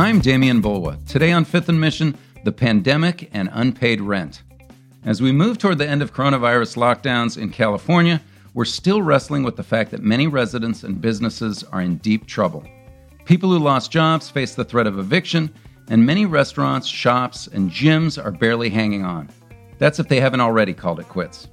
I'm Demian Bulwa. Today on Fifth and Mission, the pandemic and unpaid rent. As we move toward the end of coronavirus lockdowns in California, we're still wrestling with the fact that many residents and businesses are in deep trouble. People who lost jobs face the threat of eviction, and many restaurants, shops, and gyms are barely hanging on. That's if they haven't already called it quits.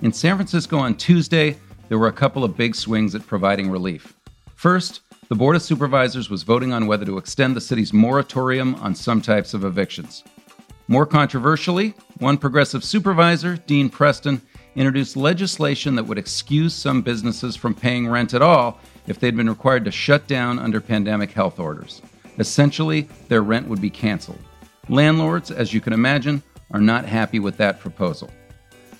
In San Francisco on Tuesday, there were a couple of big swings at providing relief. First, the Board of Supervisors was voting on whether to extend the city's moratorium on some types of evictions. More controversially, one progressive supervisor, Dean Preston, introduced legislation that would excuse some businesses from paying rent at all if they'd been required to shut down under pandemic health orders. Essentially, their rent would be canceled. Landlords, as you can imagine, are not happy with that proposal.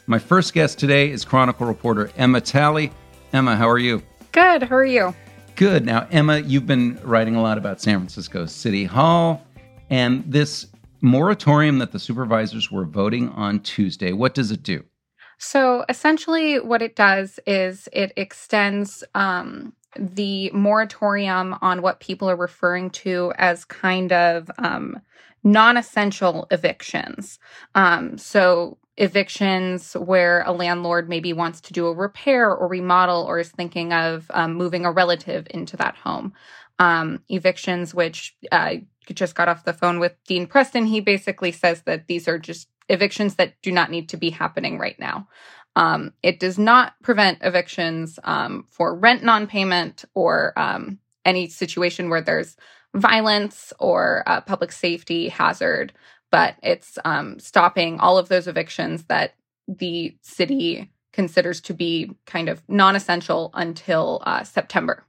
My first guest today is Chronicle reporter Emma Talley. Emma, how are you? Good. How are you? Good. Now, Emma, you've been writing a lot about San Francisco City Hall and this moratorium that the supervisors were voting on Tuesday. What does it do? So, essentially, what it does is it extends um, the moratorium on what people are referring to as kind of um, non essential evictions. Um, so, evictions where a landlord maybe wants to do a repair or remodel or is thinking of um, moving a relative into that home. Um, evictions, which uh, just got off the phone with Dean Preston, he basically says that these are just evictions that do not need to be happening right now. Um, it does not prevent evictions um, for rent non payment or um, any situation where there's violence or uh, public safety hazard but it's um, stopping all of those evictions that the city considers to be kind of non essential until uh, September.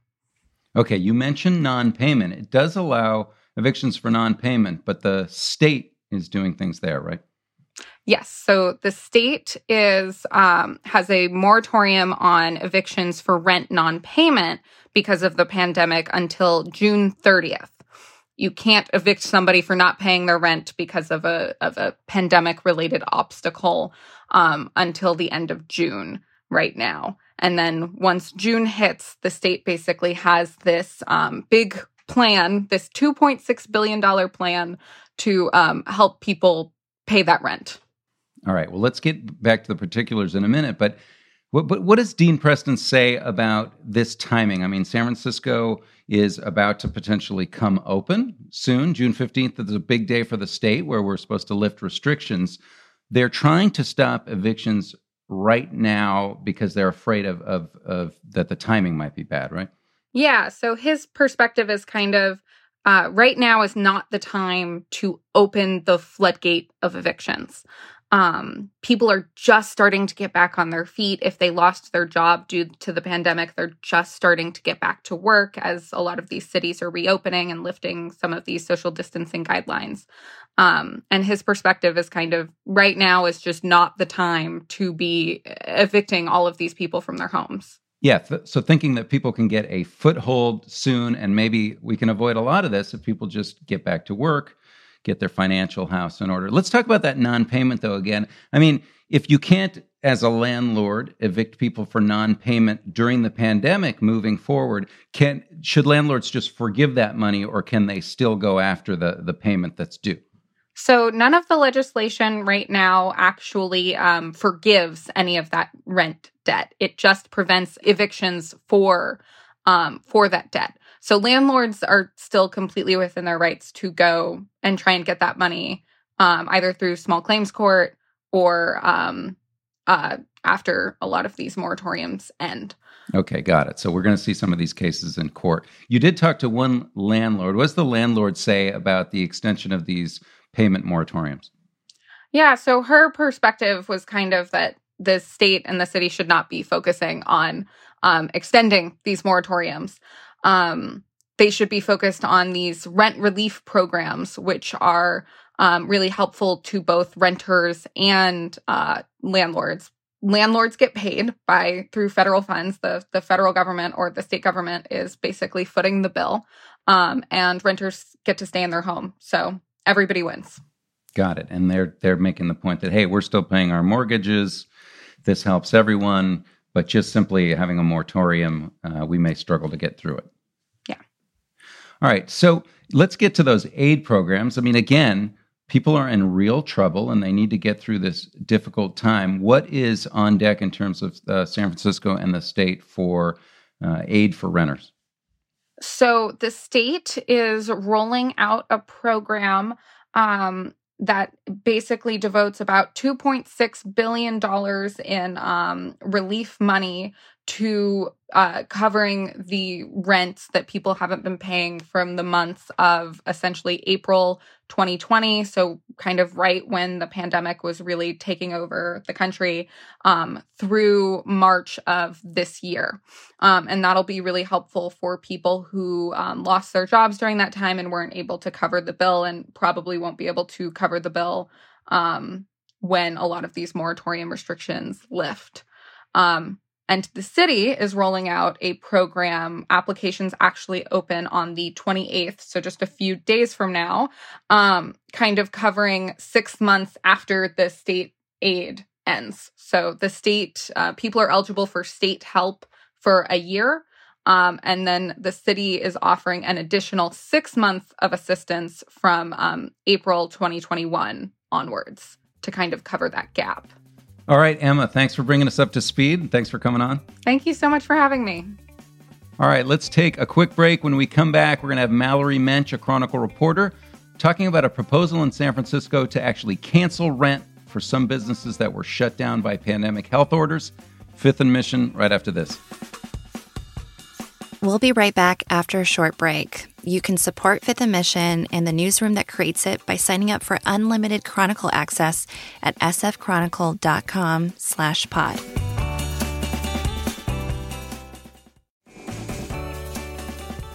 Okay, you mentioned non payment. It does allow evictions for non payment, but the state is doing things there, right? Yes. So the state is um, has a moratorium on evictions for rent non payment because of the pandemic until June 30th you can't evict somebody for not paying their rent because of a of a pandemic related obstacle um, until the end of June right now. And then once June hits, the state basically has this um, big plan, this two point six billion dollar plan to um, help people pay that rent. All right. Well, let's get back to the particulars in a minute, but. What, but what does Dean Preston say about this timing? I mean, San Francisco is about to potentially come open soon. June 15th is a big day for the state where we're supposed to lift restrictions. They're trying to stop evictions right now because they're afraid of, of, of that the timing might be bad, right? Yeah. So his perspective is kind of uh, right now is not the time to open the floodgate of evictions um, people are just starting to get back on their feet. If they lost their job due to the pandemic, they're just starting to get back to work as a lot of these cities are reopening and lifting some of these social distancing guidelines. Um, and his perspective is kind of right now is just not the time to be evicting all of these people from their homes. Yeah. Th- so thinking that people can get a foothold soon and maybe we can avoid a lot of this if people just get back to work get their financial house in order. Let's talk about that non payment, though, again. I mean, if you can't, as a landlord, evict people for non payment during the pandemic moving forward, can should landlords just forgive that money or can they still go after the, the payment that's due? So, none of the legislation right now actually um, forgives any of that rent debt. It just prevents evictions for um, for that debt. So landlords are still completely within their rights to go and try and get that money um, either through small claims court or um, uh, after a lot of these moratoriums end. Okay, got it. So we're going to see some of these cases in court. You did talk to one landlord. What does the landlord say about the extension of these payment moratoriums? Yeah, so her perspective was kind of that the state and the city should not be focusing on um, extending these moratoriums um, they should be focused on these rent relief programs, which are um, really helpful to both renters and uh, landlords. Landlords get paid by through federal funds. The the federal government or the state government is basically footing the bill, um, and renters get to stay in their home. So everybody wins. Got it. And they're they're making the point that hey, we're still paying our mortgages. This helps everyone, but just simply having a moratorium, uh, we may struggle to get through it. Yeah. All right. So let's get to those aid programs. I mean, again, people are in real trouble and they need to get through this difficult time. What is on deck in terms of uh, San Francisco and the state for uh, aid for renters? So the state is rolling out a program um, that basically devotes about $2.6 billion in um, relief money to uh, covering the rents that people haven't been paying from the months of essentially April 2020. So, kind of right when the pandemic was really taking over the country um, through March of this year. Um, and that'll be really helpful for people who um, lost their jobs during that time and weren't able to cover the bill and probably won't be able to cover the bill um, when a lot of these moratorium restrictions lift. Um, and the city is rolling out a program. Applications actually open on the 28th, so just a few days from now, um, kind of covering six months after the state aid ends. So the state, uh, people are eligible for state help for a year. Um, and then the city is offering an additional six months of assistance from um, April 2021 onwards to kind of cover that gap. All right, Emma, thanks for bringing us up to speed. Thanks for coming on. Thank you so much for having me. All right, let's take a quick break. When we come back, we're going to have Mallory Moench, a Chronicle reporter, talking about a proposal in San Francisco to actually cancel rent for some businesses that were shut down by pandemic health orders. Fifth and Mission, right after this. We'll be right back after a short break. You can support Fifth Mission and the newsroom that creates it by signing up for unlimited Chronicle access at sfchronicle.com slash pod.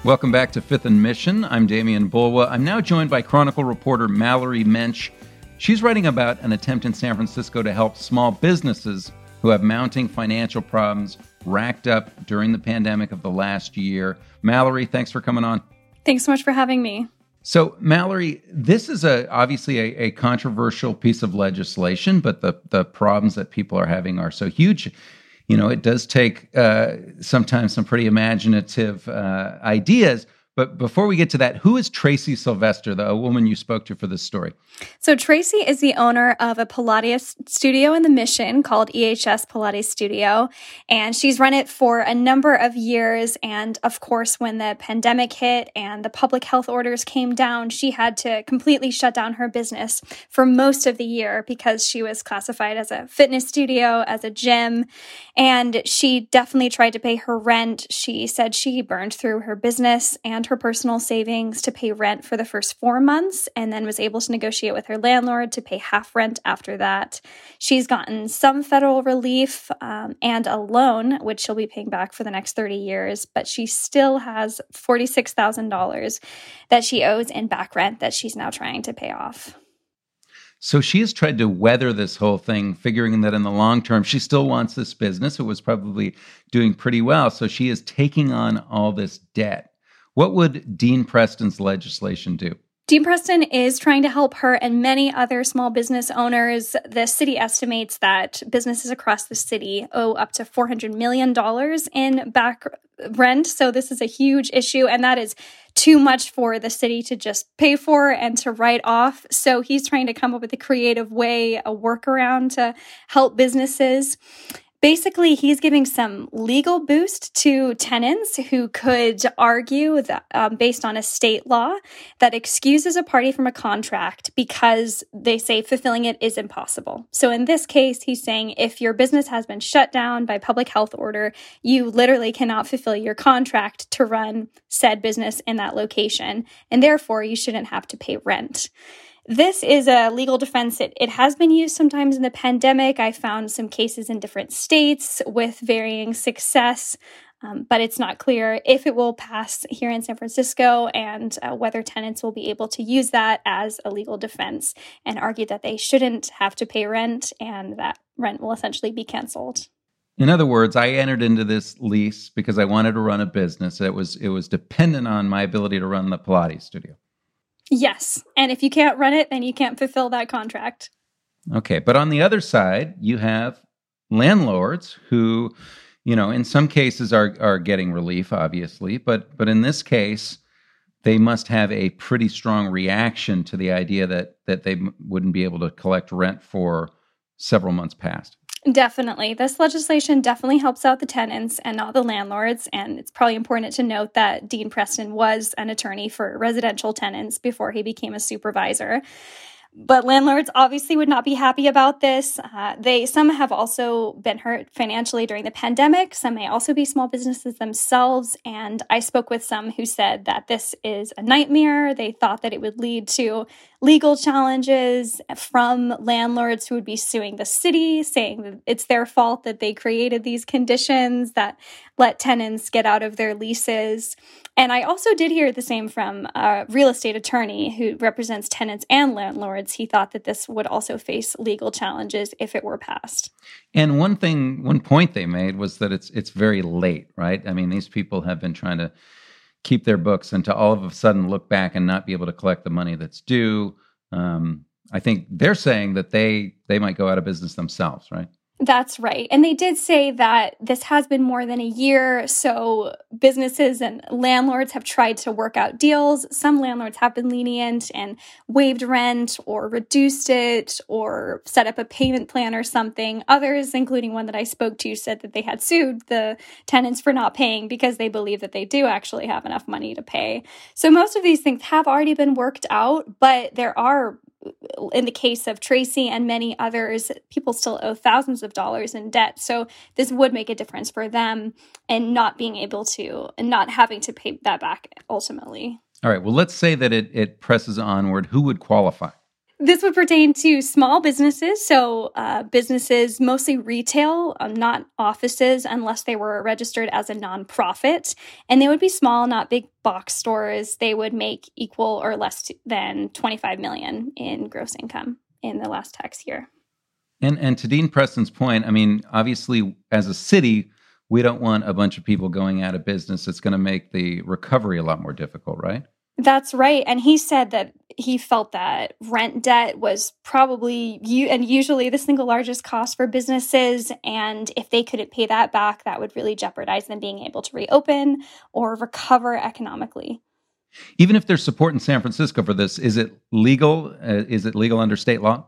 Welcome back to Fifth and Mission. I'm Demian Bulwa. I'm now joined by Chronicle reporter Mallory Moench. She's writing about an attempt in San Francisco to help small businesses who have mounting financial problems racked up during the pandemic of the last year. Mallory, thanks for coming on. Thanks so much for having me. So, Mallory, this is a obviously a, a, controversial piece of legislation, but the the problems that people are having are so huge. You know, it does take uh, sometimes some pretty imaginative uh, ideas but before we get to that, who is Tracy Sylvester, the woman you spoke to for this story? So, Tracy is the owner of a Pilates studio in the Mission called EHS Pilates Studio. And she's run it for a number of years. And of course, when the pandemic hit and the public health orders came down, she had to completely shut down her business for most of the year because she was classified as a fitness studio, as a gym. And she definitely tried to pay her rent. She said she burned through her business and her personal savings to pay rent for the first four months and then was able to negotiate with her landlord to pay half rent after that. She's gotten some federal relief um, and a loan, which she'll be paying back for the next 30 years, but she still has $46,000 that she owes in back rent that she's now trying to pay off. So she has tried to weather this whole thing, figuring that in the long term, she still wants this business. It was probably doing pretty well. So she is taking on all this debt. What would Dean Preston's legislation do? Dean Preston is trying to help her and many other small business owners. The city estimates that businesses across the city owe up to $400 million in back rent. So, this is a huge issue, and that is too much for the city to just pay for and to write off. So, he's trying to come up with a creative way, a workaround to help businesses basically he's giving some legal boost to tenants who could argue that um, based on a state law that excuses a party from a contract because they say fulfilling it is impossible. So in this case he's saying if your business has been shut down by public health order you literally cannot fulfill your contract to run said business in that location and therefore you shouldn't have to pay rent this is a legal defense. It, it has been used sometimes in the pandemic. I found some cases in different states with varying success, um, but it's not clear if it will pass here in San Francisco and uh, whether tenants will be able to use that as a legal defense and argue that they shouldn't have to pay rent and that rent will essentially be canceled. In other words, I entered into this lease because I wanted to run a business. It was it was dependent on my ability to run the Pilates studio. Yes. And if you can't run it, then you can't fulfill that contract. Okay. But on the other side, you have landlords who, you know, in some cases are are getting relief, obviously, but but in this case, they must have a pretty strong reaction to the idea that that they wouldn't be able to collect rent for several months past. Definitely. This legislation definitely helps out the tenants and not the landlords. And it's probably important to note that Dean Preston was an attorney for residential tenants before he became a supervisor. But landlords obviously would not be happy about this. Uh, they some have also been hurt financially during the pandemic. Some may also be small businesses themselves. And I spoke with some who said that this is a nightmare. They thought that it would lead to legal challenges from landlords who would be suing the city, saying that it's their fault that they created these conditions that let tenants get out of their leases. And I also did hear the same from a real estate attorney who represents tenants and landlords. He thought that this would also face legal challenges if it were passed. And one thing, one point they made was that it's it's very late, right? I mean, these people have been trying to keep their books and to all of a sudden look back and not be able to collect the money that's due. Um, I think they're saying that they they might go out of business themselves, right? That's right. And they did say that this has been more than a year. So businesses and landlords have tried to work out deals. Some landlords have been lenient and waived rent or reduced it or set up a payment plan or something. Others, including one that I spoke to, said that they had sued the tenants for not paying because they believe that they do actually have enough money to pay. So most of these things have already been worked out, but there are in the case of Tracy and many others, people still owe thousands of dollars in debt. So this would make a difference for them and not being able to and not having to pay that back ultimately. All right. Well, let's say that it, it presses onward. Who would qualify? This would pertain to small businesses, so uh, businesses, mostly retail, um, not offices, unless they were registered as a nonprofit. And they would be small, not big box stores. They would make equal or less than 25 million in gross income in the last tax year. And and to Dean Preston's point, I mean, obviously, as a city, we don't want a bunch of people going out of business. It's going to make the recovery a lot more difficult, right? That's right. And he said that he felt that rent debt was probably you and usually the single largest cost for businesses. And if they couldn't pay that back, that would really jeopardize them being able to reopen or recover economically. Even if there's support in San Francisco for this, is it legal? Uh, is it legal under state law?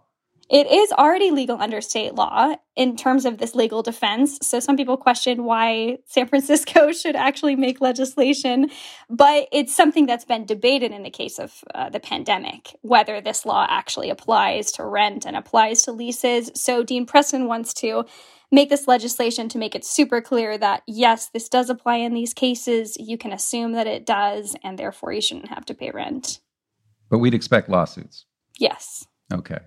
It is already legal under state law in terms of this legal defense. So some people question why San Francisco should actually make legislation, but it's something that's been debated in the case of uh, the pandemic, whether this law actually applies to rent and applies to leases. So Dean Preston wants to make this legislation to make it super clear that yes, this does apply in these cases. You can assume that it does, and therefore you shouldn't have to pay rent. But we'd expect lawsuits. Yes. Okay.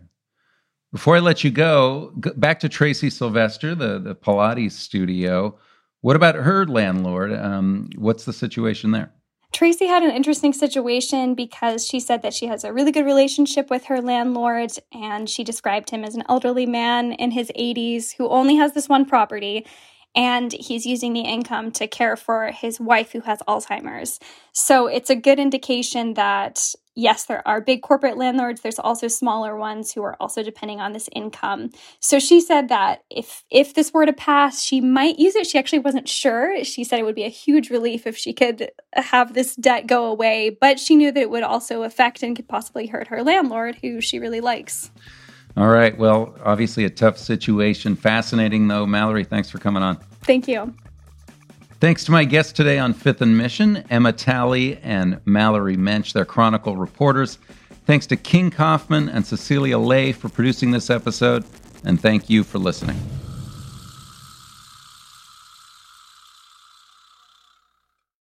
Before I let you go, go back to Tracy Sylvester, the, the Pilates studio. What about her landlord? Um, what's the situation there? Tracy had an interesting situation because she said that she has a really good relationship with her landlord, and she described him as an elderly man in his 80s who only has this one property and he's using the income to care for his wife who has Alzheimer's. So it's a good indication that yes, there are big corporate landlords. There's also smaller ones who are also depending on this income. So she said that if if this were to pass, she might use it. She actually wasn't sure. She said it would be a huge relief if she could have this debt go away, but she knew that it would also affect and could possibly hurt her landlord who she really likes. All right. Well, obviously a tough situation. Fascinating, though. Mallory, thanks for coming on. Thank you. Thanks to my guests today on Fifth and Mission, Emma Talley and Mallory Moench, their Chronicle reporters. Thanks to King Kaufman and Cecilia Lei for producing this episode. And thank you for listening.